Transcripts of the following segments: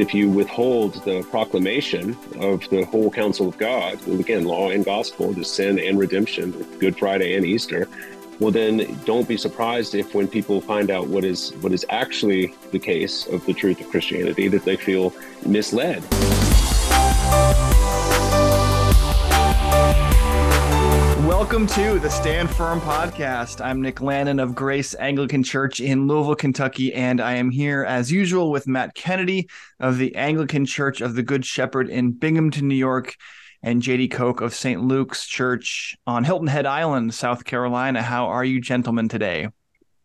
If you withhold the proclamation of the whole counsel of God, again, law and gospel, the sin and redemption, Good Friday and Easter, well then don't be surprised if when people find out what is what is actually the case of the truth of Christianity that they feel misled. Welcome to the Stand Firm podcast. I'm Nick Lannon of Grace Anglican Church in Louisville, Kentucky, and I am here as usual with Matt Kennedy of the Anglican Church of the Good Shepherd in Binghamton, New York, and JD Koch of St. Luke's Church on Hilton Head Island, South Carolina. How are you, gentlemen, today?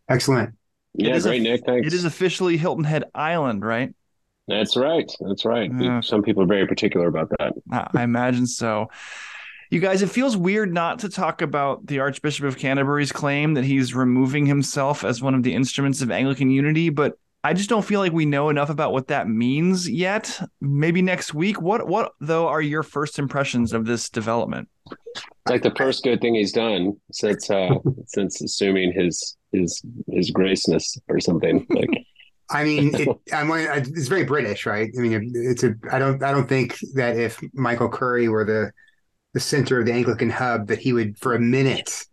Excellent. Yeah, great, a, Nick. Thanks. It is officially Hilton Head Island, right? That's right. That's right. Uh, Some people are very particular about that. I imagine so. You guys, it feels weird not to talk about the Archbishop of Canterbury's claim that he's removing himself as one of the instruments of Anglican unity, but I just don't feel like we know enough about what that means yet. Maybe next week. What what though are your first impressions of this development? It's like the first good thing he's done since uh since assuming his his his graceness or something like I mean, it, I'm, it's very British, right? I mean, it's a. I don't. I don't think that if Michael Curry were the the center of the Anglican hub that he would, for a minute,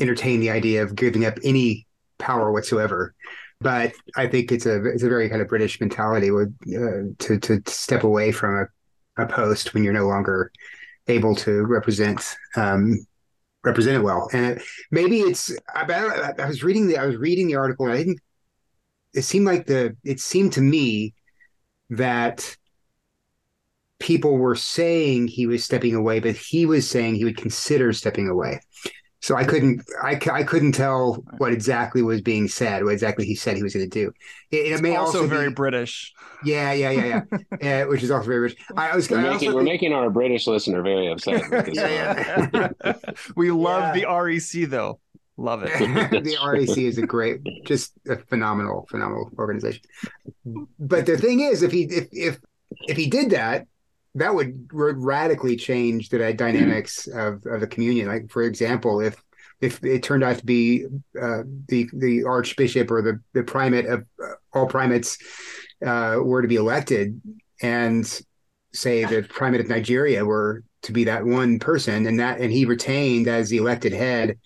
entertain the idea of giving up any power whatsoever. But I think it's a it's a very kind of British mentality with, uh, to to step away from a, a post when you're no longer able to represent um, represent it well. And maybe it's I, I was reading the I was reading the article and I didn't. It seemed like the it seemed to me that people were saying he was stepping away, but he was saying he would consider stepping away. So I couldn't, I, I couldn't tell what exactly was being said, what exactly he said he was going to do. It, it may also, also very be, British. Yeah, yeah, yeah, yeah, yeah, which is also very British. I, was, we're, I making, we're making our British listener very upset. yeah, yeah. Uh, we love yeah. the REC though. Love it. the REC is a great, just a phenomenal, phenomenal organization. But the thing is, if he if if if he did that, that would radically change the dynamics of, of the communion. Like, for example, if if it turned out to be uh, the the archbishop or the the primate of uh, all primates uh, were to be elected, and say the primate of Nigeria were to be that one person, and that and he retained as the elected head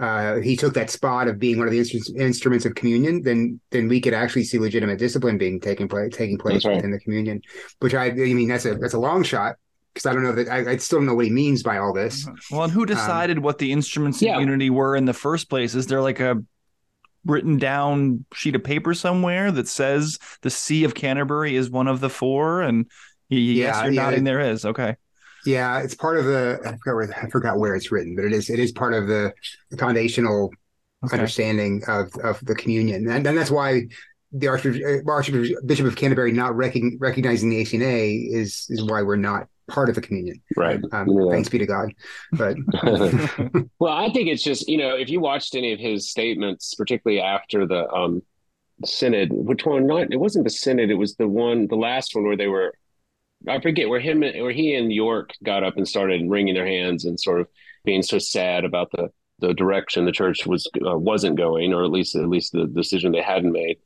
uh, he took that spot of being one of the instru- instruments of communion, then then we could actually see legitimate discipline being taking place taking place right. within the communion. Which I, I mean, that's a that's a long shot because I don't know that I, I, still don't know what he means by all this. Well, and who um, decided um, what the instruments of yeah. unity were in the first place? Is there like a written down sheet of paper somewhere that says the See of Canterbury is one of the four? And yes, yeah, you're yeah, nodding. It, there is okay. Yeah, it's part of the. I forgot where, I forgot where it's written, but it is it is part of the, foundational okay. understanding of of the communion, and, and that's why the Archbishop, Archbishop of Canterbury not rec- recognizing the ACNA is is why we're not part of the communion. Right. Um, yeah. Thanks be to God. But well, I think it's just you know if you watched any of his statements, particularly after the um, synod, which one? Not it wasn't the synod. It was the one, the last one where they were I forget where him where he and York got up and started wringing their hands and sort of being so sad about the the direction the church was uh, wasn't going, or at least at least the decision they hadn't made.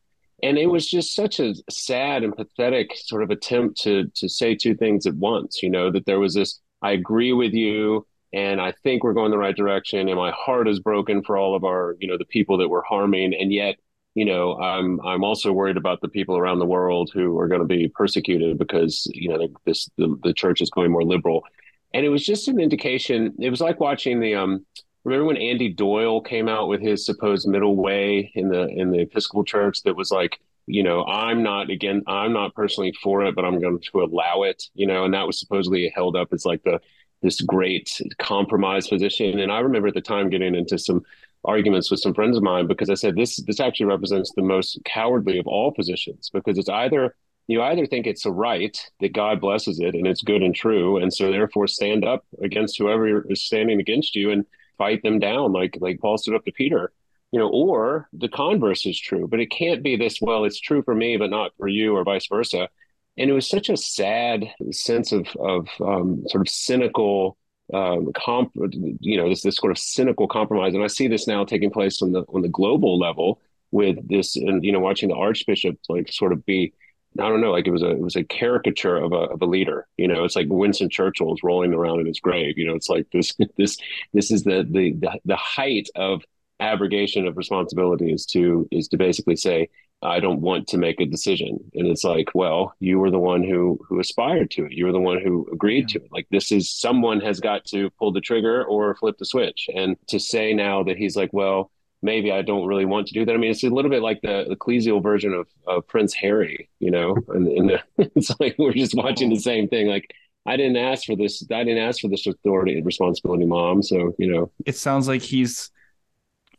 And it was just such a sad and pathetic sort of attempt to to say two things at once. You know that there was this. I agree with you, and I think we're going the right direction, and my heart is broken for all of our you know the people that we're harming, and yet you know, I'm I'm also worried about the people around the world who are going to be persecuted because you know this the, the church is going more liberal, and it was just an indication. It was like watching the um. Remember when Andy Doyle came out with his supposed middle way in the in the Episcopal Church that was like, you know, I'm not again, I'm not personally for it, but I'm going to allow it, you know, and that was supposedly held up as like the this great compromise position. And I remember at the time getting into some arguments with some friends of mine because I said this this actually represents the most cowardly of all positions because it's either you either think it's a right that God blesses it and it's good and true, and so therefore stand up against whoever is standing against you and fight them down like like Paul stood up to Peter, you know, or the converse is true, but it can't be this. Well, it's true for me, but not for you, or vice versa. And it was such a sad sense of of um, sort of cynical um, comp, you know, this this sort of cynical compromise, and I see this now taking place on the on the global level with this, and you know, watching the Archbishop like sort of be I don't know, like it was a it was a caricature of a of a leader. You know, it's like Winston Churchill's rolling around in his grave. You know, it's like this this this is the the the, the height of abrogation of responsibility is to is to basically say I don't want to make a decision. And it's like, well, you were the one who who aspired to it. You were the one who agreed yeah. to it. Like this is someone has got to pull the trigger or flip the switch. And to say now that he's like, well, maybe I don't really want to do that. I mean, it's a little bit like the, ecclesial version of, of Prince Harry, you know, and, and the, it's like we're just watching the same thing. Like I didn't ask for this. I didn't ask for this authority and responsibility, mom. So, you know, it sounds like he's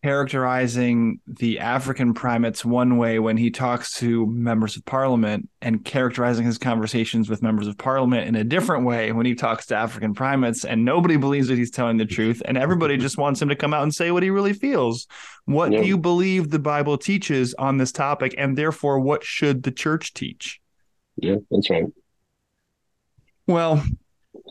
characterizing the African primates one way when he talks to members of parliament and characterizing his conversations with members of parliament in a different way when he talks to African primates. And nobody believes that he's telling the truth. And everybody just wants him to come out and say what he really feels. What yeah. do you believe the Bible teaches on this topic? And therefore, what should the church teach? Yeah, that's right. Well,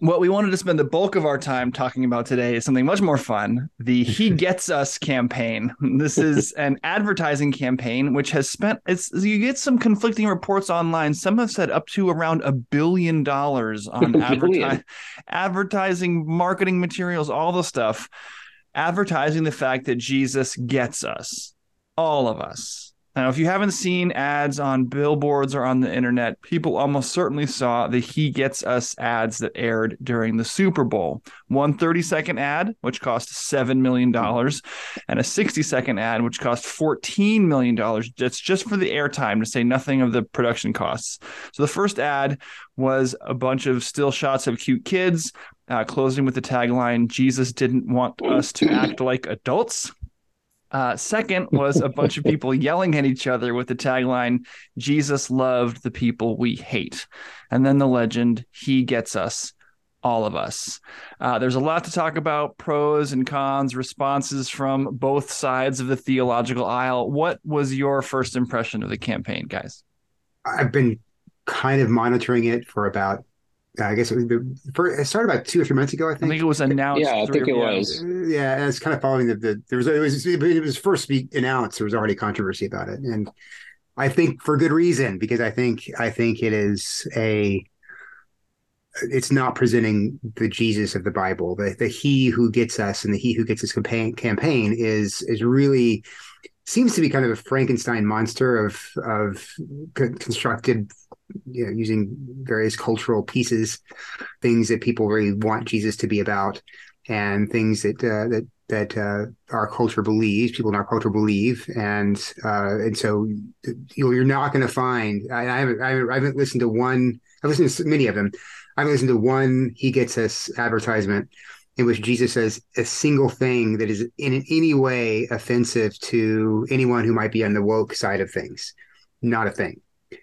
what we wanted to spend the bulk of our time talking about today is something much more fun the He Gets Us campaign. This is an advertising campaign which has spent, it's, you get some conflicting reports online. Some have said up to around a billion dollars on adverti- advertising, marketing materials, all the stuff, advertising the fact that Jesus gets us, all of us. Now, if you haven't seen ads on billboards or on the internet, people almost certainly saw the He Gets Us ads that aired during the Super Bowl. One 30 second ad, which cost $7 million, and a 60 second ad, which cost $14 million. That's just for the airtime, to say nothing of the production costs. So the first ad was a bunch of still shots of cute kids. Uh, closing with the tagline, Jesus didn't want us to act like adults. Uh, second was a bunch of people yelling at each other with the tagline, Jesus loved the people we hate. And then the legend, He gets us, all of us. Uh, there's a lot to talk about pros and cons, responses from both sides of the theological aisle. What was your first impression of the campaign, guys? I've been kind of monitoring it for about I guess it, was the, it started about two or three months ago. I think. I think it was announced. Yeah, I think it was. Yeah, and it's kind of following the, the there was it was it was first be announced. There was already controversy about it, and I think for good reason because I think I think it is a it's not presenting the Jesus of the Bible. The the He who gets us and the He who gets us campaign campaign is is really seems to be kind of a Frankenstein monster of of constructed you know, using various cultural pieces, things that people really want Jesus to be about, and things that uh, that that uh, our culture believes, people in our culture believe, and uh, and so you're not going to find. I, I, haven't I haven't listened to one. I've listened to many of them. I haven't listened to one. He gets us advertisement in which Jesus says a single thing that is in any way offensive to anyone who might be on the woke side of things. Not a thing.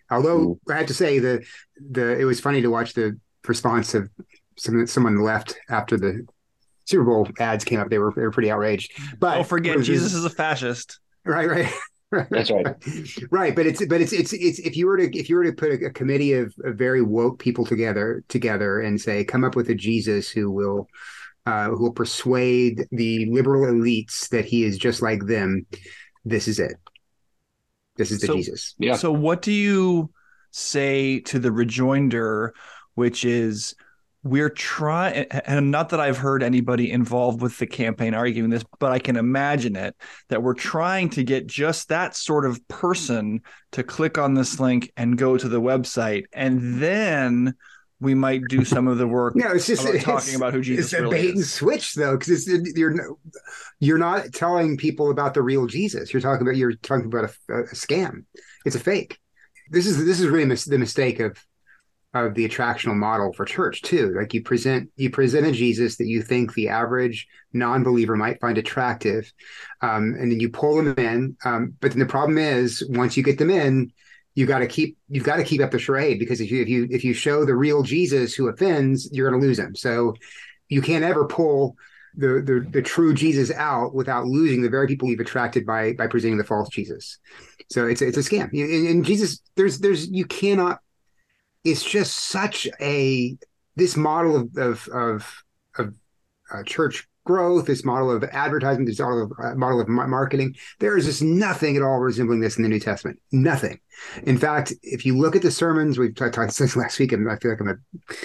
Although I have to say the the it was funny to watch the response of some someone left after the Super Bowl ads came up. They were they were pretty outraged. But don't forget, Jesus is a fascist. Right, right. That's right. right, but it's but it's it's it's if you were to if you were to put a, a committee of, of, very woke people together together and say come up with a Jesus who will uh, who will persuade the liberal elites that he is just like them, this is it. This is the so, Jesus. Yeah. So what do you say to the rejoinder, which is we're trying and not that I've heard anybody involved with the campaign arguing this, but I can imagine it that we're trying to get just that sort of person to click on this link and go to the website. And then we might do some of the work. no, it's just about it's, talking about who Jesus is. it's a really bait is. and switch though, because you're you're not telling people about the real Jesus. You're talking about you're talking about a, a scam. It's a fake. This is this is really mis- the mistake of of the attractional model for church too. Like you present you present a Jesus that you think the average non-believer might find attractive, um, and then you pull them in. Um, but then the problem is once you get them in you got to keep you've got to keep up the charade because if you if you if you show the real Jesus who offends, you're going to lose him. So you can't ever pull the, the the true Jesus out without losing the very people you've attracted by by presenting the false Jesus. So it's it's a scam. And, and Jesus, there's there's you cannot. It's just such a this model of of of, of uh, church growth, this model of advertising, this model of, uh, model of marketing. There is just nothing at all resembling this in the New Testament. Nothing. In fact, if you look at the sermons, we've talked about this last week, and I feel like I'm a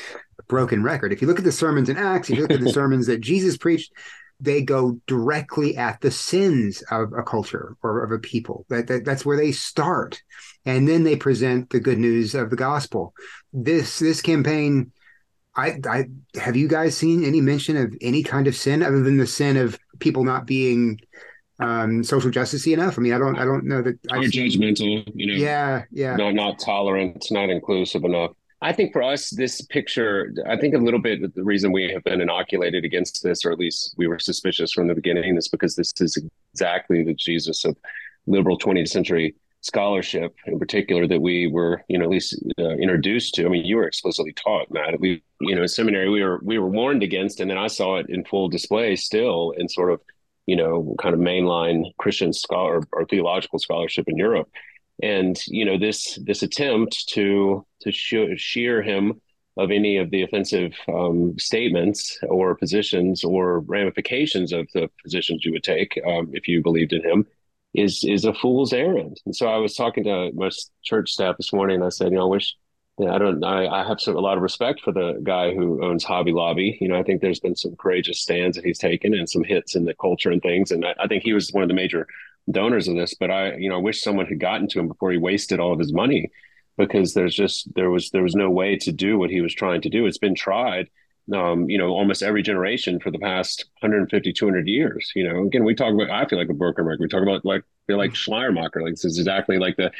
broken record. If you look at the sermons in Acts, if you look at the sermons that Jesus preached, they go directly at the sins of a culture or of a people. That, that, that's where they start, and then they present the good news of the gospel. This this campaign, I, I have you guys seen any mention of any kind of sin other than the sin of people not being um, social justice enough? I mean, I don't I don't know that. Or judgmental, you know. Yeah, yeah. Not not tolerant, not inclusive enough. I think for us, this picture, I think a little bit the reason we have been inoculated against this, or at least we were suspicious from the beginning, is because this is exactly the Jesus of liberal 20th century scholarship in particular that we were, you know, at least uh, introduced to. I mean, you were explicitly taught, Matt. We, you know, in seminary, we were we were warned against, and then I saw it in full display still in sort of, you know, kind of mainline Christian scholar or theological scholarship in Europe and you know this this attempt to to shear him of any of the offensive um, statements or positions or ramifications of the positions you would take um, if you believed in him is is a fool's errand. And so I was talking to my church staff this morning. and I said, you know, I wish you know, I don't. I, I have a lot of respect for the guy who owns Hobby Lobby. You know, I think there's been some courageous stands that he's taken and some hits in the culture and things. And I, I think he was one of the major donors of this, but I, you know, I wish someone had gotten to him before he wasted all of his money because there's just there was there was no way to do what he was trying to do. It's been tried, um, you know, almost every generation for the past 150, 200 years. You know, again, we talk about I feel like a broken record. We talk about like feel like Schleiermacher. Like this is exactly like the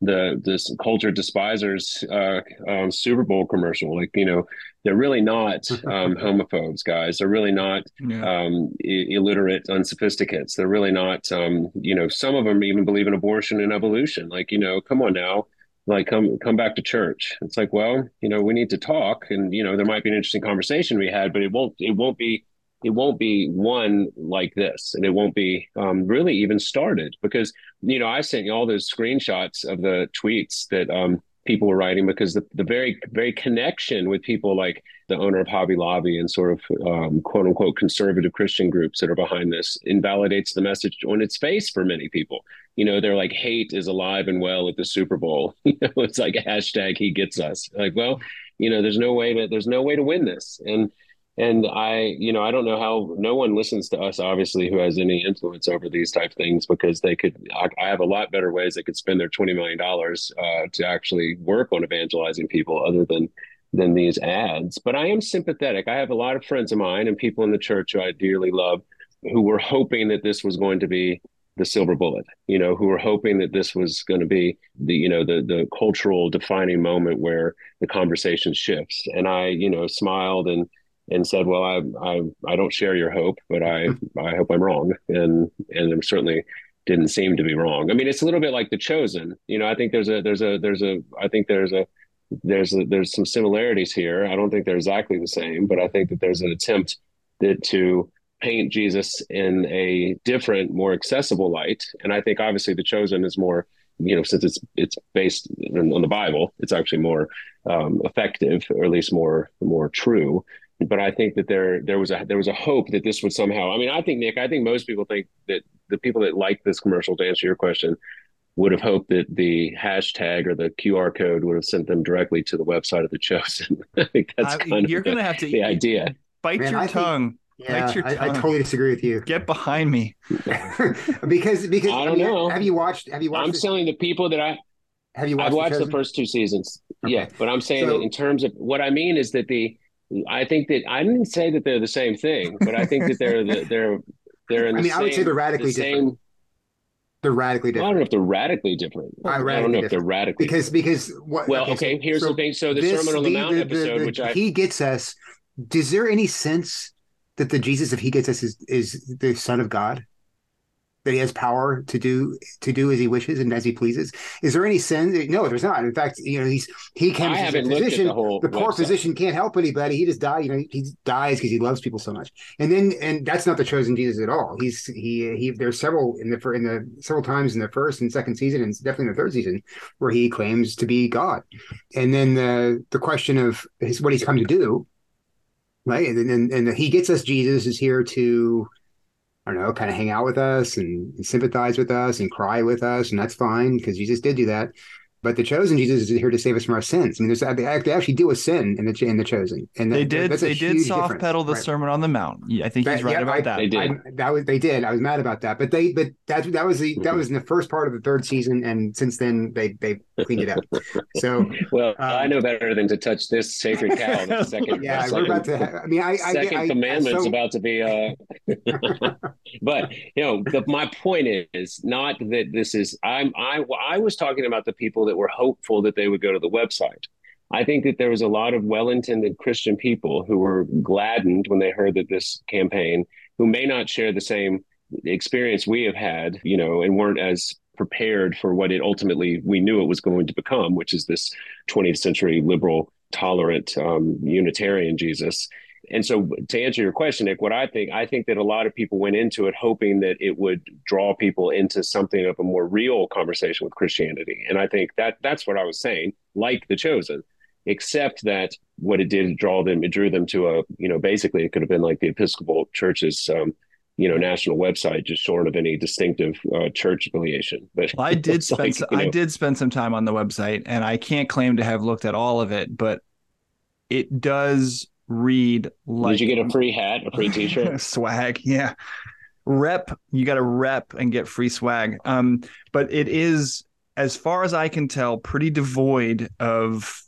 the this culture despisers uh, um, Super Bowl commercial. Like you know, they're really not um, homophobes, guys. They're really not yeah. um, I- illiterate unsophisticates. They're really not. Um, you know, some of them even believe in abortion and evolution. Like you know, come on now. Like come come back to church. It's like, well, you know, we need to talk, and you know, there might be an interesting conversation we had, but it won't it won't be it won't be one like this and it won't be um, really even started because you know i sent you all those screenshots of the tweets that um, people were writing because the, the very very connection with people like the owner of hobby lobby and sort of um, quote unquote conservative christian groups that are behind this invalidates the message on its face for many people. You know they're like hate is alive and well at the super bowl. You know it's like hashtag he gets us. Like well you know there's no way to there's no way to win this. And and i you know i don't know how no one listens to us obviously who has any influence over these type things because they could i, I have a lot better ways they could spend their 20 million dollars uh, to actually work on evangelizing people other than than these ads. But i am sympathetic. I have a lot of friends of mine and people in the church who i dearly love who were hoping that this was going to be the silver bullet you know who were hoping that this was going to be the you know the the cultural defining moment where the conversation shifts. And i you know smiled and and said, "Well, I I I don't share your hope, but I I hope I'm wrong." And and I'm certainly didn't seem to be wrong. I mean, it's a little bit like the chosen. You know, I think there's a there's a there's a I think there's a there's a, there's some similarities here. I don't think they're exactly the same, but I think that there's an attempt that to paint Jesus in a different, more accessible light. And I think obviously the chosen is more, you know, since it's it's based on the Bible, it's actually more um, effective, or at least more more true but I think that there there was a there was a hope that this would somehow. I mean, I think Nick, I think most people think that the people that like this commercial, to answer your question, would have hoped that the hashtag or the QR code would have sent them directly to the website of the chosen. I think that's uh, kind you're of going to have to the idea. Bite Man, your I tongue. Think, yeah, Bite your I, tongue. I, totally disagree with you. Get behind me. because because I don't know. Have you watched? Have you watched? I'm this, telling the people that I have you watched? I've watched the, the first two seasons. Okay. Yeah, but I'm saying So- that in terms of what I mean is that the I think that I didn't say that they're the same thing, but I think that they're the, they're they're in I mean, I would say same- they're radically the different. same- They're radically different. I don't know if they're radically different. Uh, I don't radically know if they're radically because because what? Well, so- okay, here's so the thing. So the this- Sermon on the, Mount the- episode, the- which I he gets us. Is there any sense that the Jesus of he gets us is is the Son of God? That he has power to do to do as he wishes and as he pleases. Is there any sense? No, there's not. In fact, you know, he's he I comes as a haven't looked physician. the the poor physician can't help anybody. He just dies. You know, he dies because he loves people so much. And then, and that's not the chosen Jesus at all. He's he he. There's several in the in the several times in the first and second season, and definitely in the third season, where he claims to be God. And then the the question of his, what he's come to do right? And, and and he gets us. Jesus is here to, I don't know, kind of hang out with us and, and sympathize with us and cry with us, and that's fine because Jesus did do that. But the chosen Jesus is here to save us from our sins. I mean, there's they actually deal with sin in the in the chosen, and they did they did soft pedal the right. Sermon on the Mount. I think he's right yeah, about I, that. They did. I, that was they did. I was mad about that, but they but that that was the that was in the first part of the third season, and since then they they cleaned it up. So well, um, I know better than to touch this sacred cow. The second, yeah, second, we're about to. Have, I mean, I second I, commandment's so, about to be. uh But you know, the, my point is not that this is. I'm I I was talking about the people that were hopeful that they would go to the website. I think that there was a lot of well intended Christian people who were gladdened when they heard that this campaign, who may not share the same experience we have had, you know, and weren't as prepared for what it ultimately we knew it was going to become, which is this 20th century liberal, tolerant, um, Unitarian Jesus. And so, to answer your question, Nick, what I think, I think that a lot of people went into it hoping that it would draw people into something of a more real conversation with Christianity. And I think that that's what I was saying, like The Chosen, except that what it did draw them, it drew them to a, you know, basically it could have been like the Episcopal Church's, um, you know, national website, just short of any distinctive uh, church affiliation. But well, I did spend, like, some, I did spend some time on the website, and I can't claim to have looked at all of it, but it does read like. Did you get a free hat, a free T-shirt, swag? Yeah, rep. You got to rep and get free swag. Um, but it is, as far as I can tell, pretty devoid of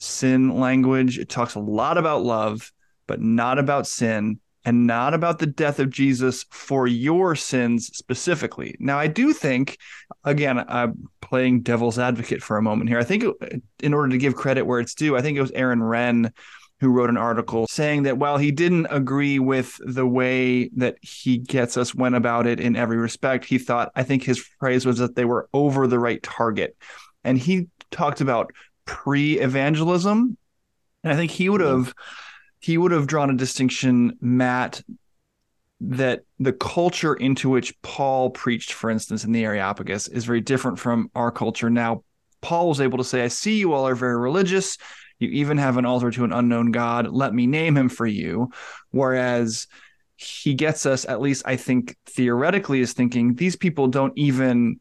sin language. It talks a lot about love, but not about sin and not about the death of Jesus for your sins specifically. Now, I do think, again, I'm playing devil's advocate for a moment here. I think, in order to give credit where it's due, I think it was Aaron Renn who wrote an article saying that while he didn't agree with the way that he gets us went about it in every respect, he thought, I think his phrase was that they were over the right target. And he talked about pre evangelism. And I think he would have he would have drawn a distinction, Matt, that the culture into which Paul preached, for instance, in the Areopagus, is very different from our culture. Now, Paul was able to say, I see you all are very religious. You even have an altar to an unknown God. Let me name him for you. Whereas he gets us, at least I think theoretically, is thinking these people don't even,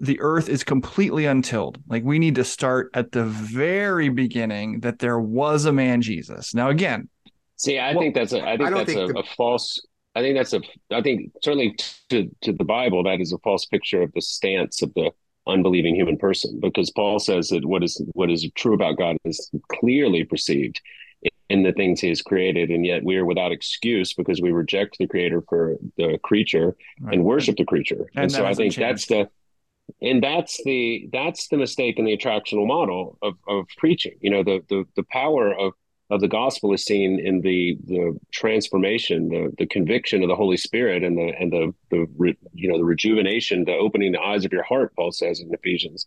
the earth is completely untilled. Like we need to start at the very beginning that there was a man Jesus. Now, again, see, I well, think that's a, I think I that's think a, the... a false. I think that's a. I think certainly to to the Bible that is a false picture of the stance of the unbelieving human person because Paul says that what is what is true about God is clearly perceived in the things he has created and yet we are without excuse because we reject the creator for the creature right. and worship the creature and, and so i think changed. that's the and that's the that's the mistake in the attractional model of, of preaching you know the, the the power of of the gospel is seen in the the transformation, the the conviction of the Holy Spirit, and the and the the re, you know the rejuvenation, the opening the eyes of your heart. Paul says in Ephesians.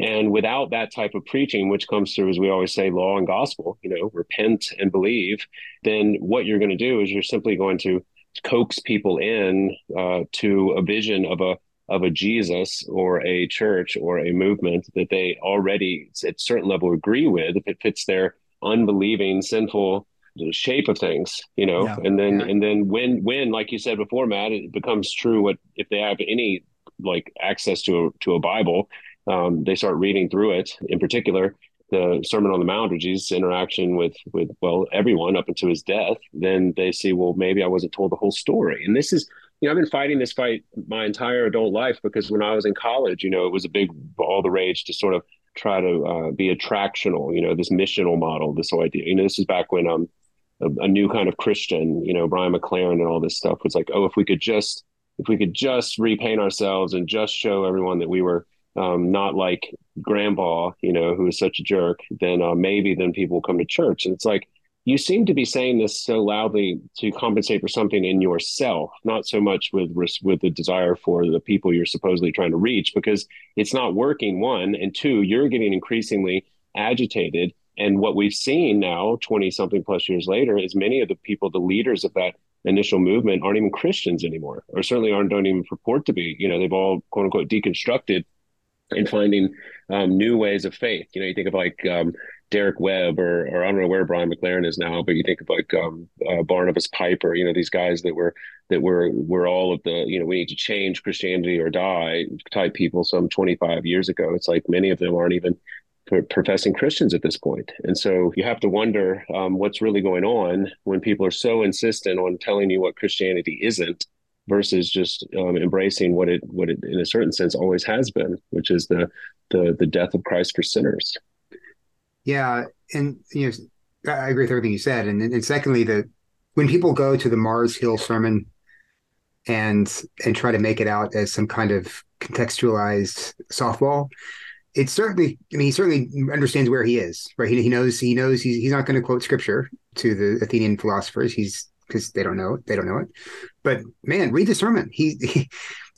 And without that type of preaching, which comes through, as we always say, law and gospel, you know, repent and believe, then what you're going to do is you're simply going to coax people in uh, to a vision of a of a Jesus or a church or a movement that they already at certain level agree with if it fits their unbelieving, sinful shape of things, you know, yeah. and then yeah. and then when when like you said before, Matt, it becomes true. What if they have any like access to a to a Bible, um, they start reading through it. In particular, the Sermon on the Mount, or Jesus' interaction with with well everyone up until his death, then they see, well, maybe I wasn't told the whole story. And this is, you know, I've been fighting this fight my entire adult life because when I was in college, you know, it was a big all the rage to sort of try to uh, be attractional, you know, this missional model, this whole idea. You know, this is back when um a, a, new kind of Christian, you know, Brian McLaren and all this stuff was like, oh, if we could just if we could just repaint ourselves and just show everyone that we were um, not like grandpa, you know, who was such a jerk, then uh, maybe then people will come to church. And it's like, you seem to be saying this so loudly to compensate for something in yourself, not so much with with the desire for the people you're supposedly trying to reach, because it's not working. One and two, you're getting increasingly agitated. And what we've seen now, twenty something plus years later, is many of the people, the leaders of that initial movement, aren't even Christians anymore, or certainly aren't don't even purport to be. You know, they've all quote unquote deconstructed and finding um, new ways of faith. You know, you think of like um, Derek Webb or, or I don't know where Brian McLaren is now, but you think of like um, uh, Barnabas Piper, you know, these guys that were that were were all of the you know we need to change Christianity or die type people some 25 years ago. It's like many of them aren't even professing Christians at this point. And so you have to wonder um, what's really going on when people are so insistent on telling you what Christianity isn't versus just um, embracing what it what it in a certain sense always has been, which is the the the death of Christ for sinners. Yeah, and you know, I agree with everything you said. And, and secondly, that when people go to the Mars Hill sermon and and try to make it out as some kind of contextualized softball, it certainly. I mean, he certainly understands where he is. Right? He, he knows he knows he's he's not going to quote scripture to the Athenian philosophers. He's because they don't know it. They don't know it. But man, read the sermon. He, he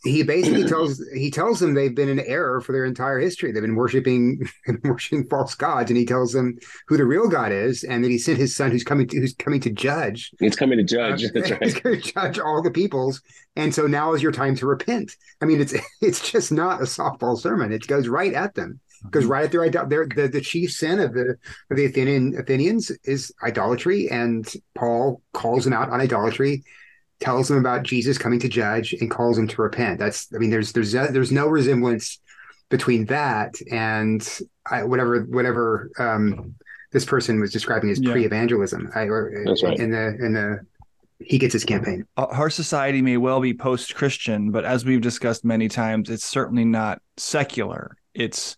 he basically tells he tells them they've been in error for their entire history. They've been worshiping worshiping false gods, and he tells them who the real God is, and that he sent his son who's coming to who's coming to judge. He's coming to judge. Uh, That's right. He's going to judge all the peoples, and so now is your time to repent. I mean, it's it's just not a softball sermon. It goes right at them. because right at their their the, the chief sin of the of the Athenian Athenians is idolatry, and Paul calls them out on idolatry tells them about Jesus coming to judge and calls them to repent. That's I mean there's there's there's no resemblance between that and I, whatever whatever um, this person was describing as yeah. pre-evangelism. I, or, That's right. In the in the He Gets Us campaign. Our society may well be post-Christian, but as we've discussed many times, it's certainly not secular. It's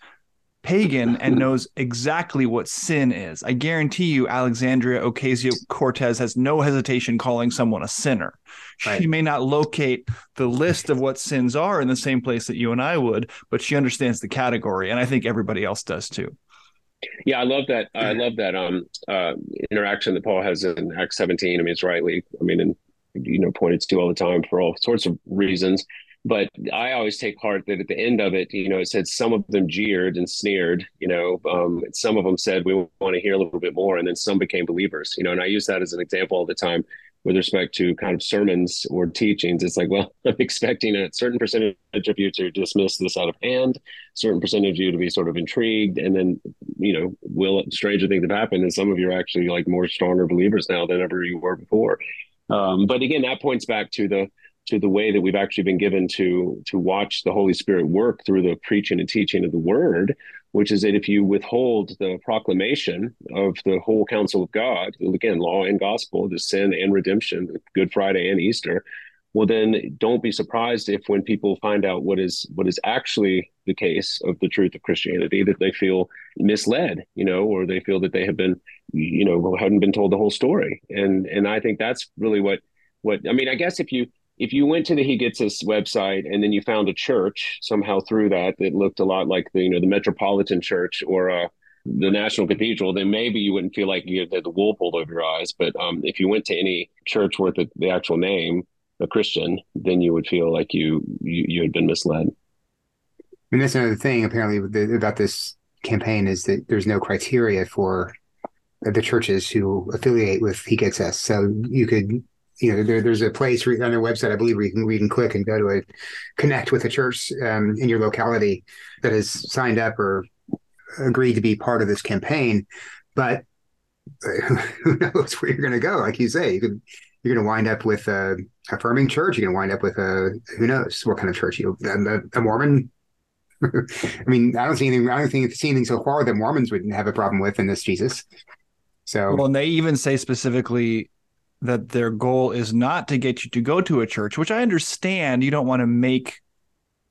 pagan and knows exactly what sin is. I guarantee you, Alexandria Ocasio Cortez has no hesitation calling someone a sinner. Right. She may not locate the list of what sins are in the same place that you and I would, but she understands the category, and I think everybody else does too. Yeah, I love that. I love that um, uh, interaction that Paul has in Acts 17. I mean, it's rightly, I mean, and you know, pointed to all the time for all sorts of reasons. But I always take heart that at the end of it, you know, it said some of them jeered and sneered, you know, um, some of them said, we want to hear a little bit more. And then some became believers, you know, and I use that as an example all the time with respect to kind of sermons or teachings. It's like, well, I'm expecting a certain percentage of you to dismiss this out of hand, certain percentage of you to be sort of intrigued. And then, you know, will stranger things have happened. And some of you are actually like more stronger believers now than ever you were before. Um, but again, that points back to the to the way that we've actually been given to to watch the Holy Spirit work through the preaching and teaching of the Word, which is that if you withhold the proclamation of the whole counsel of God, again, law and gospel, the sin and redemption, Good Friday and Easter, well then don't be surprised if when people find out what is what is actually the case of the truth of Christianity, that they feel misled, you know, or they feel that they have been, you know, hadn't been told the whole story. And and I think that's really what what I mean, I guess if you if you went to the He Gets Us website and then you found a church somehow through that that looked a lot like the you know the Metropolitan Church or uh, the National Cathedral, then maybe you wouldn't feel like you had the wool pulled over your eyes. But um, if you went to any church worth the, the actual name, a Christian, then you would feel like you you, you had been misled. And that's another thing apparently about this campaign is that there's no criteria for the churches who affiliate with He Gets Us. So you could you know, there, there's a place on their website, I believe, where you can, you can click and go to a connect with a church um, in your locality that has signed up or agreed to be part of this campaign. But who knows where you're going to go? Like you say, you could you're going to wind up with a affirming church. You're going to wind up with a who knows what kind of church you a, a Mormon. I mean, I don't see anything. I don't think see anything so far that Mormons wouldn't have a problem with in this Jesus. So well, and they even say specifically that their goal is not to get you to go to a church, which I understand you don't want to make,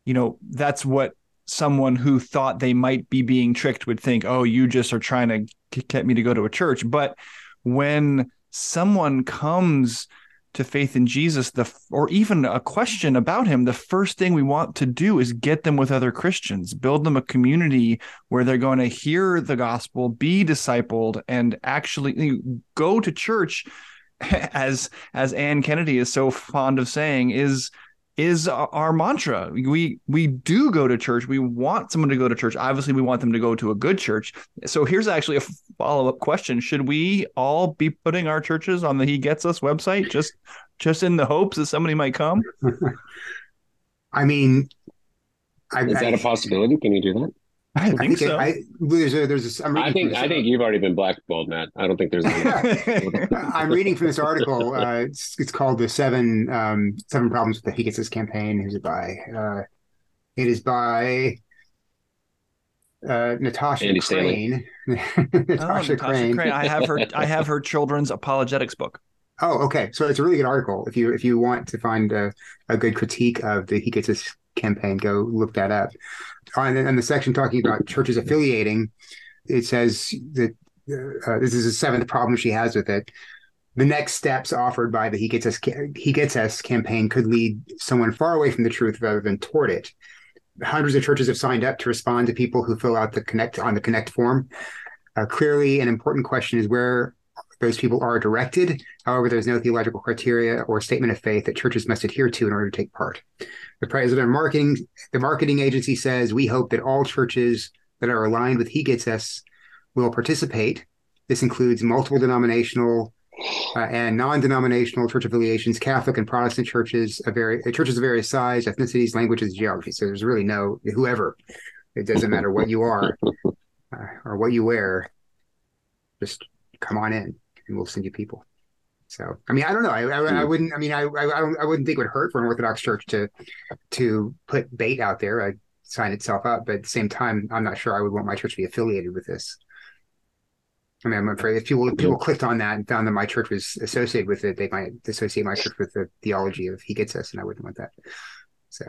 you know, that's what someone who thought they might be being tricked would think, oh, you just are trying to get me to go to a church. But when someone comes to faith in Jesus, the or even a question about him, the first thing we want to do is get them with other Christians, build them a community where they're going to hear the gospel, be discipled, and actually go to church as as Anne Kennedy is so fond of saying, is is our mantra. We we do go to church. We want someone to go to church. Obviously, we want them to go to a good church. So here's actually a follow up question: Should we all be putting our churches on the He Gets Us website just just in the hopes that somebody might come? I mean, I, Is that a possibility? Can you do that? I think, I think so. I, there's a, there's a, I'm I think I think you've already been blackballed, Matt. I don't think there's. I'm reading from this article. Uh, it's, it's called the seven um, seven problems with the He Gets Us campaign. Who's it by? Uh, it is by uh, Natasha Andy Crain. Natasha, oh, Natasha Crain. Crain. I have her. I have her children's apologetics book. Oh, okay. So it's a really good article. If you if you want to find a, a good critique of the He Gets Us campaign, go look that up. On, the section talking about churches affiliating, it says that uh, this is the seventh problem she has with it. The next steps offered by the He Gets Us He Gets Us campaign could lead someone far away from the truth rather than toward it. Hundreds of churches have signed up to respond to people who fill out the connect on the connect form. Uh, clearly, an important question is where those people are directed. However, there's no theological criteria or statement of faith that churches must adhere to in order to take part. The president of marketing, the marketing agency says, we hope that all churches that are aligned with He Gets Us will participate. This includes multiple denominational uh, and non-denominational church affiliations, Catholic and Protestant churches churches of various size, ethnicities, languages, geography. So there's really no whoever. It doesn't matter what you are uh, or what you wear. Just come on in, and we'll send you people. So, I mean, I don't know. I, I, I hmm. wouldn't. I mean, I, I don't. I wouldn't think it would hurt for an Orthodox church to to put bait out there. I sign itself up, but at the same time, I'm not sure I would want my church to be affiliated with this. I mean, I'm afraid if people if people clicked on that and found that my church was associated with it, they might associate my church with the theology of He Gets Us, and I wouldn't want that. So,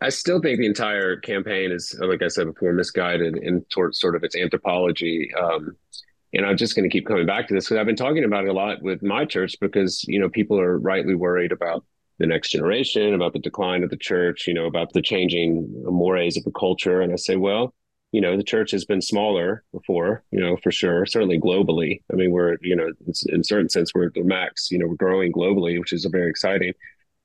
I still think the entire campaign is, like I said before, misguided in towards sort of its anthropology. Um, and I'm just going to keep coming back to this because I've been talking about it a lot with my church because you know people are rightly worried about the next generation, about the decline of the church, you know, about the changing mores of the culture, and I say, well, you know, the church has been smaller before, you know, for sure, certainly globally. I mean, we're you know, in a certain sense, we're at the max, you know, we're growing globally, which is very exciting.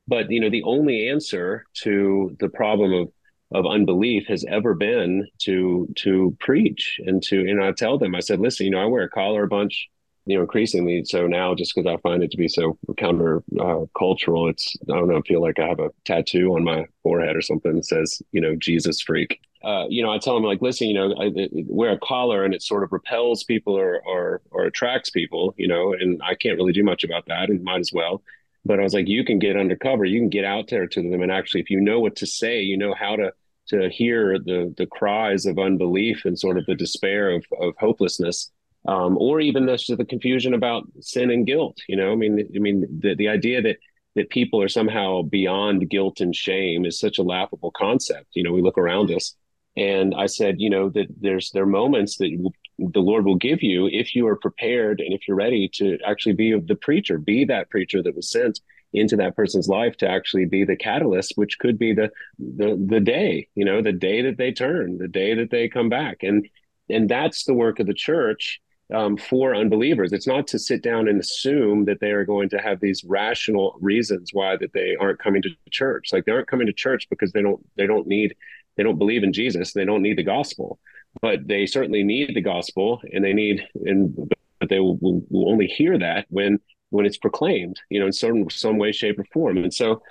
But you know, the only answer to the problem of of unbelief has ever been to to preach and to and I tell them I said listen you know I wear a collar a bunch you know increasingly so now just because I find it to be so counter uh, cultural it's I don't know I feel like I have a tattoo on my forehead or something that says you know Jesus freak. Uh, you know I tell them like listen you know I, I wear a collar and it sort of repels people or, or or attracts people you know and I can't really do much about that and might as well but I was like you can get undercover you can get out there to them and actually if you know what to say you know how to to hear the the cries of unbelief and sort of the despair of of hopelessness, um, or even just the confusion about sin and guilt. You know, I mean, I mean, the the idea that that people are somehow beyond guilt and shame is such a laughable concept. You know, we look around us, and I said, you know, that there's there are moments that the Lord will give you if you are prepared and if you're ready to actually be the preacher, be that preacher that was sent into that person's life to actually be the catalyst which could be the the the day you know the day that they turn the day that they come back. And and that's the work of the church um, for unbelievers. It's not to sit down and assume that they are going to have these rational reasons why that they aren't coming to church. Like they aren't coming to church because they don't they don't need they don't believe in jesus. They don't need the gospel but they certainly need the gospel and they need and but they will, will only hear that when when it's proclaimed, you know, in some some way, shape, or form. And so,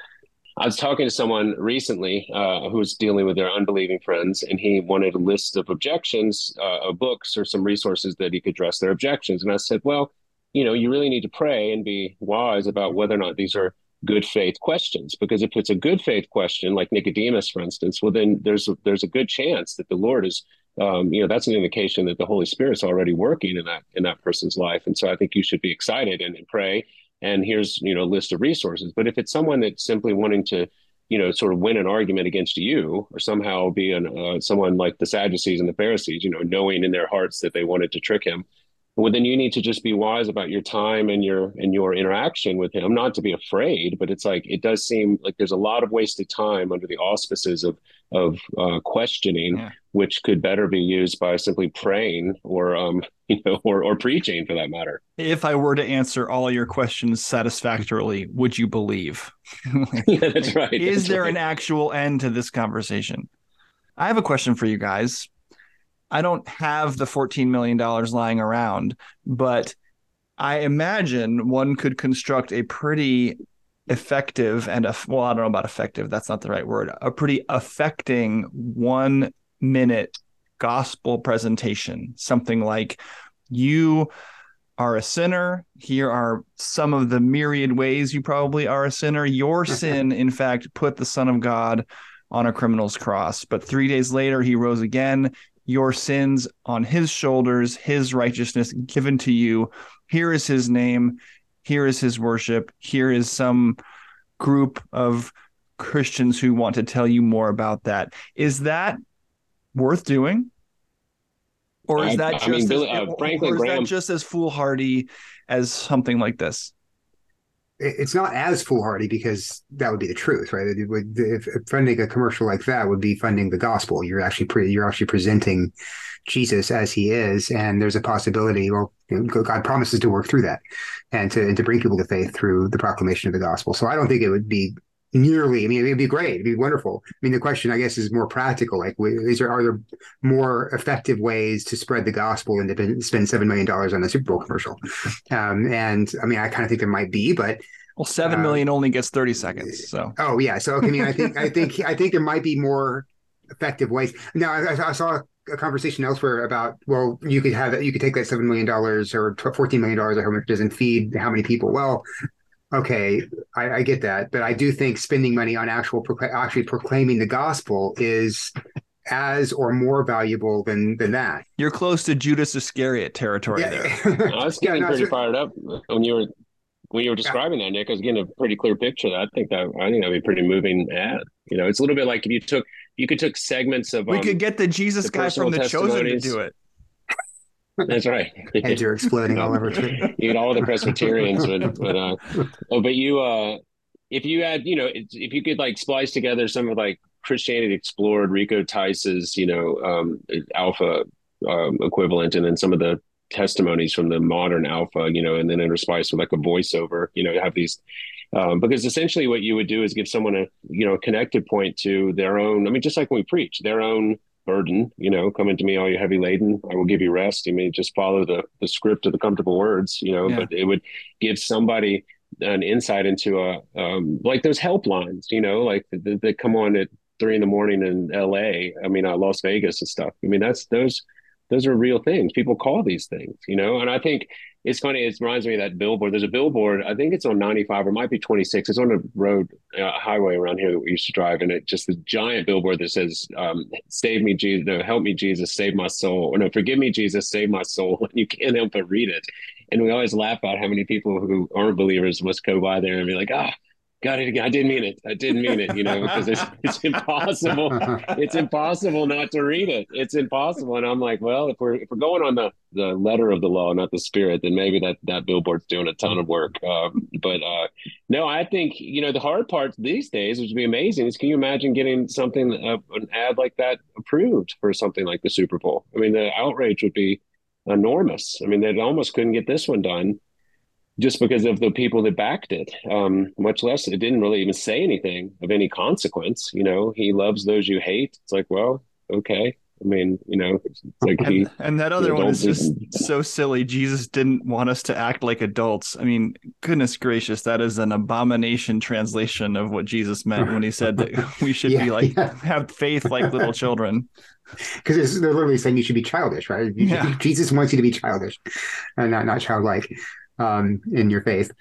I was talking to someone recently uh, who was dealing with their unbelieving friends, and he wanted a list of objections, uh, of books or some resources that he could address their objections. And I said, well, you know, you really need to pray and be wise about whether or not these are good faith questions because if it's a good faith question like nicodemus for instance well then there's there's a good chance that the lord is um, you know that's an indication that the Holy Spirit's already working in that in that person's life. And so I think you should be excited and, and pray. And here's you know a list of resources. But if it's someone that's simply wanting to you know sort of win an argument against you or somehow be an, uh, someone like the Sadducees and the Pharisees, you know, knowing in their hearts that they wanted to trick him, well then you need to just be wise about your time and your and your interaction with him not to be afraid but it's like it does seem like there's a lot of wasted time under the auspices of of uh, questioning yeah. which could better be used by simply praying or um you know or or preaching for that matter if i were to answer all your questions satisfactorily would you believe yeah, that's right is that's there right. an actual end to this conversation i have a question for you guys I don't have the $14 million lying around, but I imagine one could construct a pretty effective and well, I don't know about effective. That's not the right word. A pretty affecting one minute gospel presentation. Something like you are a sinner. Here are some of the myriad ways you probably are a sinner. Your mm-hmm. sin, in fact, put the Son of God on a criminal's cross. But three days later, he rose again. Your sins on his shoulders, his righteousness given to you. Here is his name. Here is his worship. Here is some group of Christians who want to tell you more about that. Is that worth doing? Or is that I, just mean, as, uh, Franklin Graham, just as foolhardy as something like this? It's not as foolhardy because that would be the truth, right? Would, if funding a commercial like that would be funding the gospel. You're actually pre, you're actually presenting Jesus as he is, and there's a possibility. Well, God promises to work through that, and to and to bring people to faith through the proclamation of the gospel. So I don't think it would be nearly. I mean, it'd be great. It'd be wonderful. I mean, the question, I guess, is more practical. Like, is there are there more effective ways to spread the gospel and to spend seven million dollars on a Super Bowl commercial? Um, and I mean, I kind of think there might be, but well, seven uh, million only gets thirty seconds. So oh yeah, so I mean, I think I think I think there might be more effective ways. Now, I, I saw a conversation elsewhere about well, you could have you could take that seven million dollars or fourteen million dollars or how much doesn't feed how many people. Well, okay, I, I, get that, but I do think spending money on actual actually proclaiming the gospel is as or more valuable than than that. You're close to Judas Iscariot territory yeah. there. I was getting yeah, no, pretty fired up when you were when you were describing yeah. that, Nick. I was getting a pretty clear picture. I think that I think that'd be a pretty moving ad. You know, it's a little bit like if you took you could took segments of we um, could get the Jesus the guy from the Chosen to do it. That's right. and you're exploding all over Twitter. you get all the Presbyterians, but but uh, oh, but you uh, if you had you know if you could like splice together some of like Christianity Explored, Rico Tice's you know um, Alpha um, equivalent, and then some of the testimonies from the modern Alpha, you know, and then interspice with like a voiceover, you know, have these. Um, because essentially, what you would do is give someone a you know a connected point to their own. I mean, just like when we preach, their own burden you know come into me all you heavy laden i will give you rest. You may just follow the the script of the comfortable words you know yeah. but it would give somebody an insight into a um, like those helplines you know like that come on at three in the morning in la i mean uh, las vegas and stuff. I mean that's those those are real things. People call these things you know and i think it's funny. It reminds me of that billboard. There's a billboard. I think it's on 95 or might be 26. It's on a road uh, highway around here that we used to drive, and it just a giant billboard that says um, "Save me, Jesus. No, help me, Jesus. Save my soul." Or no, forgive me, Jesus. Save my soul. And you can't help but read it. And we always laugh about how many people who aren't believers must go by there and be like, "Ah." Got it again. I didn't mean it. I didn't mean it, you know, because it's, it's impossible. It's impossible not to read it. It's impossible. And I'm like, well, if we're if we're going on the the letter of the law, not the spirit, then maybe that that billboard's doing a ton of work. Um, but uh, no, I think you know the hard part these days, which would be amazing, is can you imagine getting something uh, an ad like that approved for something like the Super Bowl? I mean, the outrage would be enormous. I mean, they almost couldn't get this one done just because of the people that backed it. Um, much less, it didn't really even say anything of any consequence. You know, he loves those you hate. It's like, well, okay. I mean, you know, like he, and, and that other one is just so silly. Jesus didn't want us to act like adults. I mean, goodness gracious, that is an abomination translation of what Jesus meant when he said that we should yeah, be like yeah. have faith like little children. Because they're literally saying you should be childish, right? Yeah. Jesus wants you to be childish, and not not childlike um, in your faith.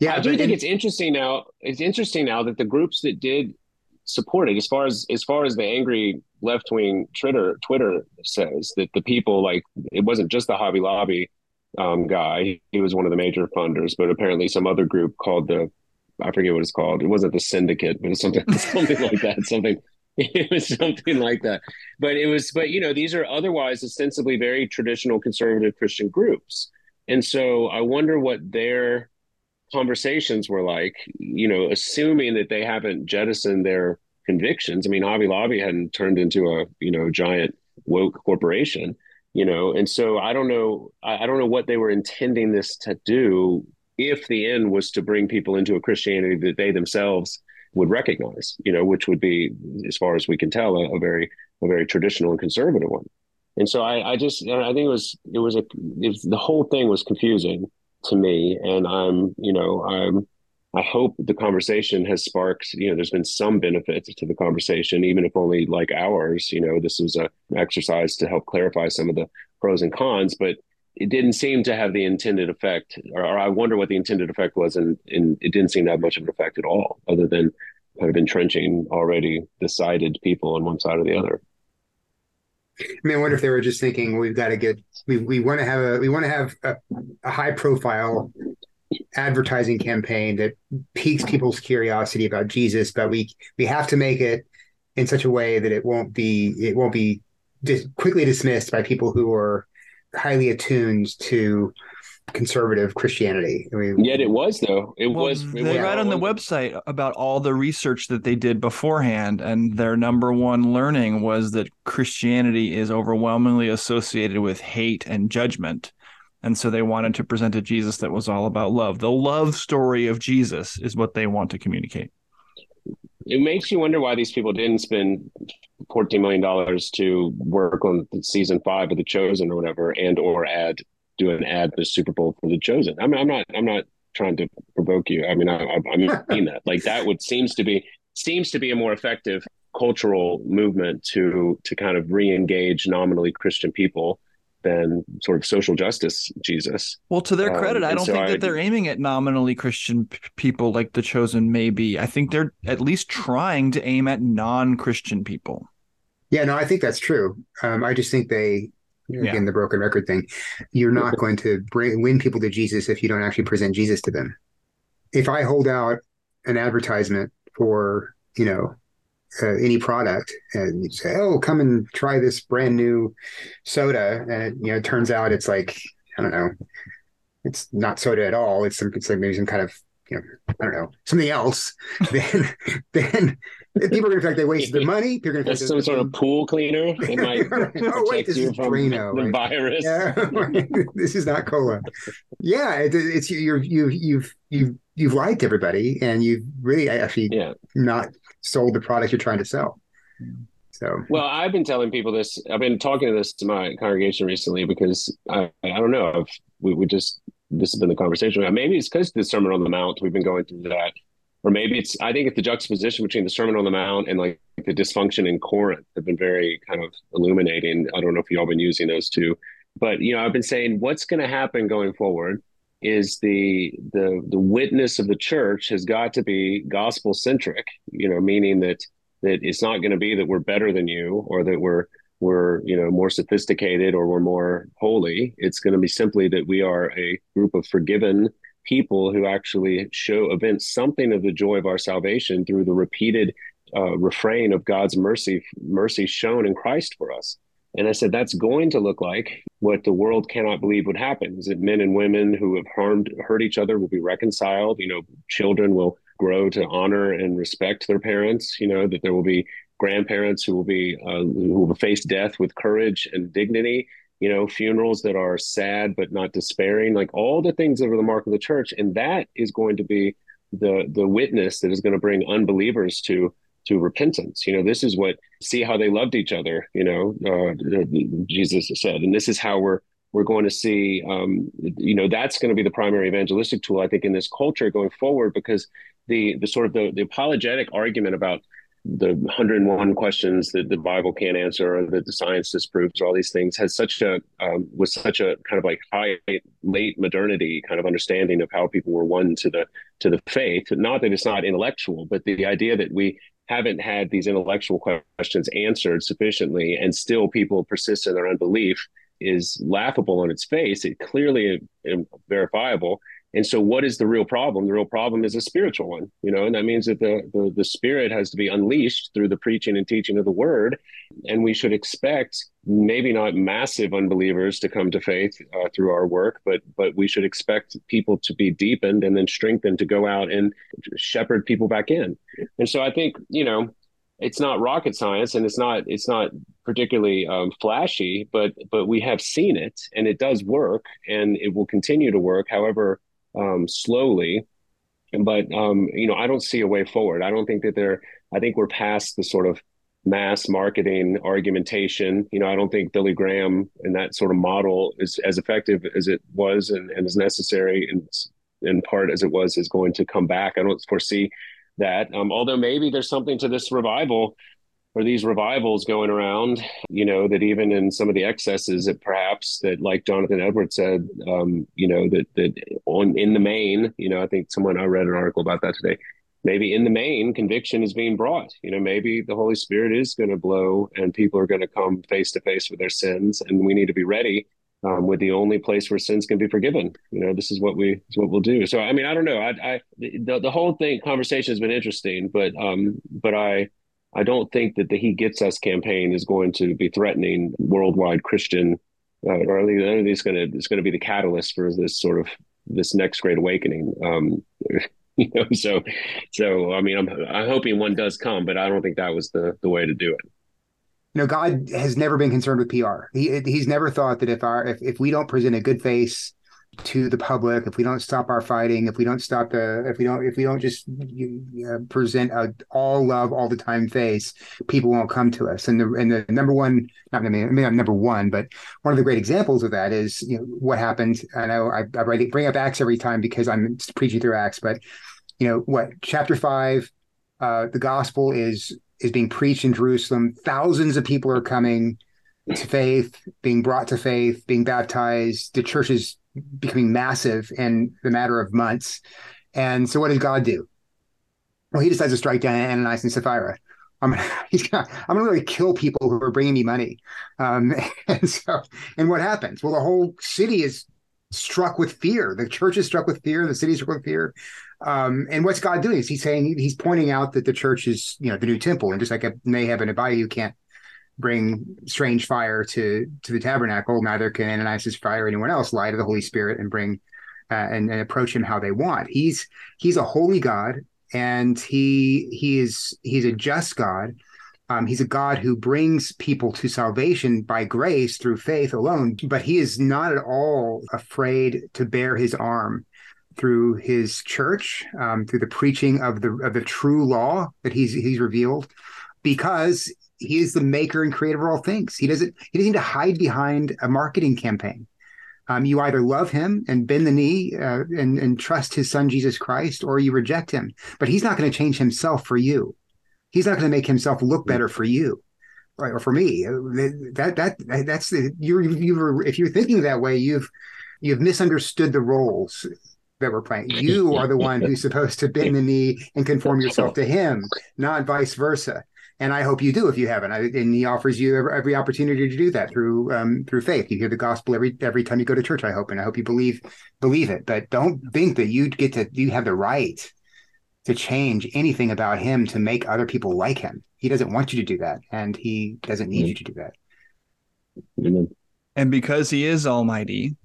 Yeah, I do think it's interesting now. It's interesting now that the groups that did support it, as far as as far as the angry left wing Twitter Twitter says that the people like it wasn't just the Hobby Lobby um, guy. He was one of the major funders, but apparently some other group called the I forget what it's called. It wasn't the syndicate, but it's something something like that. Something it was something like that. But it was, but you know, these are otherwise ostensibly very traditional conservative Christian groups. And so I wonder what their conversations were like, you know, assuming that they haven't jettisoned their convictions. I mean, Hobby Lobby hadn't turned into a, you know, giant woke corporation, you know, and so I don't know, I, don't know what they were intending this to do if the end was to bring people into a Christianity that they themselves would recognize, you know, which would be, as far as we can tell, a, a very, a very traditional and conservative one. And so I, I just, I think it was, it was a, it was, the whole thing was confusing to me. And I'm, you know, I'm, I hope the conversation has sparked, you know, there's been some benefit to the conversation, even if only like ours. You know, this was a exercise to help clarify some of the pros and cons, but it didn't seem to have the intended effect, or, or I wonder what the intended effect was, and, and it didn't seem to have much of an effect at all, other than kind of entrenching already decided people on one side or the other. I mean, I wonder if they were just thinking we've got to get we we want to have a we want to have a, a high profile advertising campaign that piques people's curiosity about Jesus, but we we have to make it in such a way that it won't be it won't be dis- quickly dismissed by people who are highly attuned to conservative Christianity. I mean, Yet it was though. It well, was. It they write on the website about all the research that they did beforehand, and their number one learning was that Christianity is overwhelmingly associated with hate and judgment. And so they wanted to present a Jesus that was all about love. The love story of Jesus is what they want to communicate. It makes you wonder why these people didn't spend $14 million to work on season five of The Chosen or whatever, and or add do an ad for the Super Bowl for The Chosen. I mean, I'm not, I'm not trying to provoke you. I mean, I, I mean that. Like that would seems to be seems to be a more effective cultural movement to to kind of re-engage nominally Christian people than sort of social justice Jesus. Well, to their credit, um, I don't so think I, that they're aiming at nominally Christian p- people like the chosen may be. I think they're at least trying to aim at non-Christian people. Yeah, no, I think that's true. Um, I just think they, again, yeah. the broken record thing, you're not going to bring win people to Jesus if you don't actually present Jesus to them. If I hold out an advertisement for, you know, uh, any product and you say, "Oh, come and try this brand new soda," and you know, it turns out it's like I don't know, it's not soda at all. It's some, it's like maybe some kind of you know, I don't know, something else. then, then people are going to think they wasted their money. People are going to think some sort of pool cleaner. Might oh wait, this is Drano, right? virus. Yeah, this is not cola. Yeah, it, it's you. You you've you've you've lied to everybody, and you've really actually yeah. not sold the product you're trying to sell. So well, I've been telling people this. I've been talking to this to my congregation recently because I I don't know if we we just this has been the conversation. Maybe it's because the Sermon on the Mount we've been going through that, or maybe it's I think it's the juxtaposition between the Sermon on the Mount and like the dysfunction in Corinth have been very kind of illuminating. I don't know if you all been using those two, but you know I've been saying what's going to happen going forward is the the the witness of the church has got to be gospel centric you know meaning that that it's not going to be that we're better than you or that we're we're you know more sophisticated or we're more holy it's going to be simply that we are a group of forgiven people who actually show evince something of the joy of our salvation through the repeated uh, refrain of god's mercy mercy shown in christ for us. And I said, that's going to look like what the world cannot believe would happen. Is that men and women who have harmed, hurt each other will be reconciled. You know, children will grow to honor and respect their parents, you know, that there will be grandparents who will be, uh, who will face death with courage and dignity, you know, funerals that are sad but not despairing, like all the things that are the mark of the church. And that is going to be the, the witness that is going to bring unbelievers to to repentance. You know, this is what see how they loved each other. You know, uh, Jesus said, and this is how we're we're going to see. Um, you know, that's going to be the primary evangelistic tool, I think, in this culture going forward, because the the sort of the, the apologetic argument about the 101 questions that the Bible can't answer or that the science disproves or all these things has such a um, was such a kind of like high late modernity kind of understanding of how people were won to the to the faith. Not that it's not intellectual, but the, the idea that we haven't had these intellectual questions answered sufficiently and still people persist in their unbelief is laughable on its face it clearly verifiable and so what is the real problem? The real problem is a spiritual one you know and that means that the, the the spirit has to be unleashed through the preaching and teaching of the word. And we should expect maybe not massive unbelievers to come to faith uh, through our work, but but we should expect people to be deepened and then strengthened to go out and shepherd people back in. And so I think you know it's not rocket science and it's not it's not particularly um, flashy, but but we have seen it and it does work and it will continue to work, however um, slowly. But um, you know, I don't see a way forward. I don't think that there. I think we're past the sort of mass marketing argumentation. You know, I don't think Billy Graham and that sort of model is as effective as it was and, and necessary in in part as it was is going to come back. I don't foresee that. Um, although maybe there's something to this revival or these revivals going around, you know, that even in some of the excesses that perhaps that like Jonathan Edwards said, um, you know, that that on in the main, you know, I think someone I read an article about that today. Maybe in the main, conviction is being brought. You know, maybe the Holy Spirit is going to blow, and people are going to come face to face with their sins, and we need to be ready um, with the only place where sins can be forgiven. You know, this is what we is what we'll do. So, I mean, I don't know. I, I the, the whole thing conversation has been interesting, but um, but I I don't think that the He Gets Us campaign is going to be threatening worldwide Christian, uh, or at least, to it's going to be the catalyst for this sort of this next great awakening. Um, you know, so so I mean, I'm I'm hoping one does come, but I don't think that was the the way to do it. You know, God has never been concerned with PR. He he's never thought that if our if, if we don't present a good face to the public. If we don't stop our fighting if we don't stop the if we don't if we don't just uh, present a all love all the time face people won't come to us. And the and the number one not I mean, I mean number one but one of the great examples of that is you know what happened. I know I, I bring up Acts every time because I'm preaching through Acts but you know what chapter five uh, the gospel is is being preached in Jerusalem. Thousands of people are coming to faith being brought to faith being baptized. The church is becoming massive in the matter of months. And so, what does God do? Well, he decides to strike down Ananias and Sapphira. I'm gonna, I'm gonna really kill people who are bringing me money. Um, and so, and what happens? Well, the whole city is struck with fear. The church is struck with fear. The city is struck with fear. Um, and what's God doing? Is he saying he's pointing out that the church is, you know, the new temple, and just like a Nadab and Abihu, you can't bring strange fire to to the tabernacle. Neither can Ananias fire or anyone else lie to the Holy Spirit and bring uh, and, and approach him how they want. He's he's a holy God, and he he is he's a just God. Um, he's a God who brings people to salvation by grace through faith alone, but he is not at all afraid to bear his arm through his church, um, through the preaching of the of the true law that he's he's revealed, because he is the maker and creator of all things. He doesn't he doesn't need to hide behind a marketing campaign. Um, you either love him and bend the knee uh, and and trust his son Jesus Christ, or you reject him. But he's not going to change himself for you. He's not going to make himself look better for you, right? Or for me. That that that's the you you if you're thinking that way, you've you've misunderstood the roles that we're playing. You are the one who's supposed to bend the knee and conform yourself to him, not vice versa and I hope you do if you haven't. I, and he offers you every, every, opportunity to do that through um, through faith. You hear the gospel every every time you go to church. I hope, and I hope you believe believe it. But don't think that you get to you have the right to change anything about him to make other people like him. He doesn't want you to do that, and he doesn't need mm-hmm. you to do that. Amen. And because he is almighty,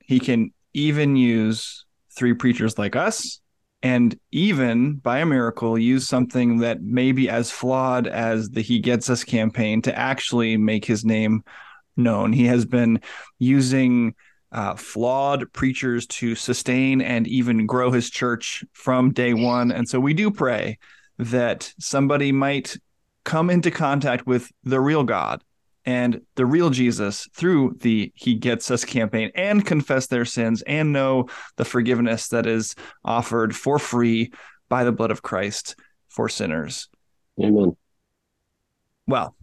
he can even use three preachers like us and even by a miracle use something that may be as flawed as the he gets us campaign to actually make his name known. He has been using uh, flawed preachers to sustain and even grow his church from day one. And so we do pray that somebody might come into contact with the real god and the real Jesus through the He Gets Us campaign and confess their sins and know the forgiveness that is offered for free by the blood of Christ for sinners. Amen. Well,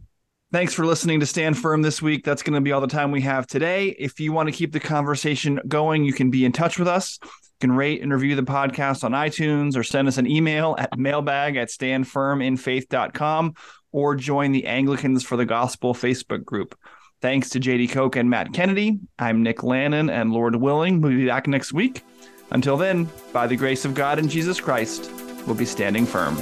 thanks for listening to Stand Firm this week. That's going to be all the time we have today. If you want to keep the conversation going, you can be in touch with us. Can rate and review the podcast on iTunes or send us an email at mailbag at standfirminfaith.com or join the Anglicans for the Gospel Facebook group. Thanks to Jady Koch and Matt Kennedy. I'm Nick Lannon, and Lord willing, we'll be back next week. Until then, by the grace of God and Jesus Christ, we'll be standing firm.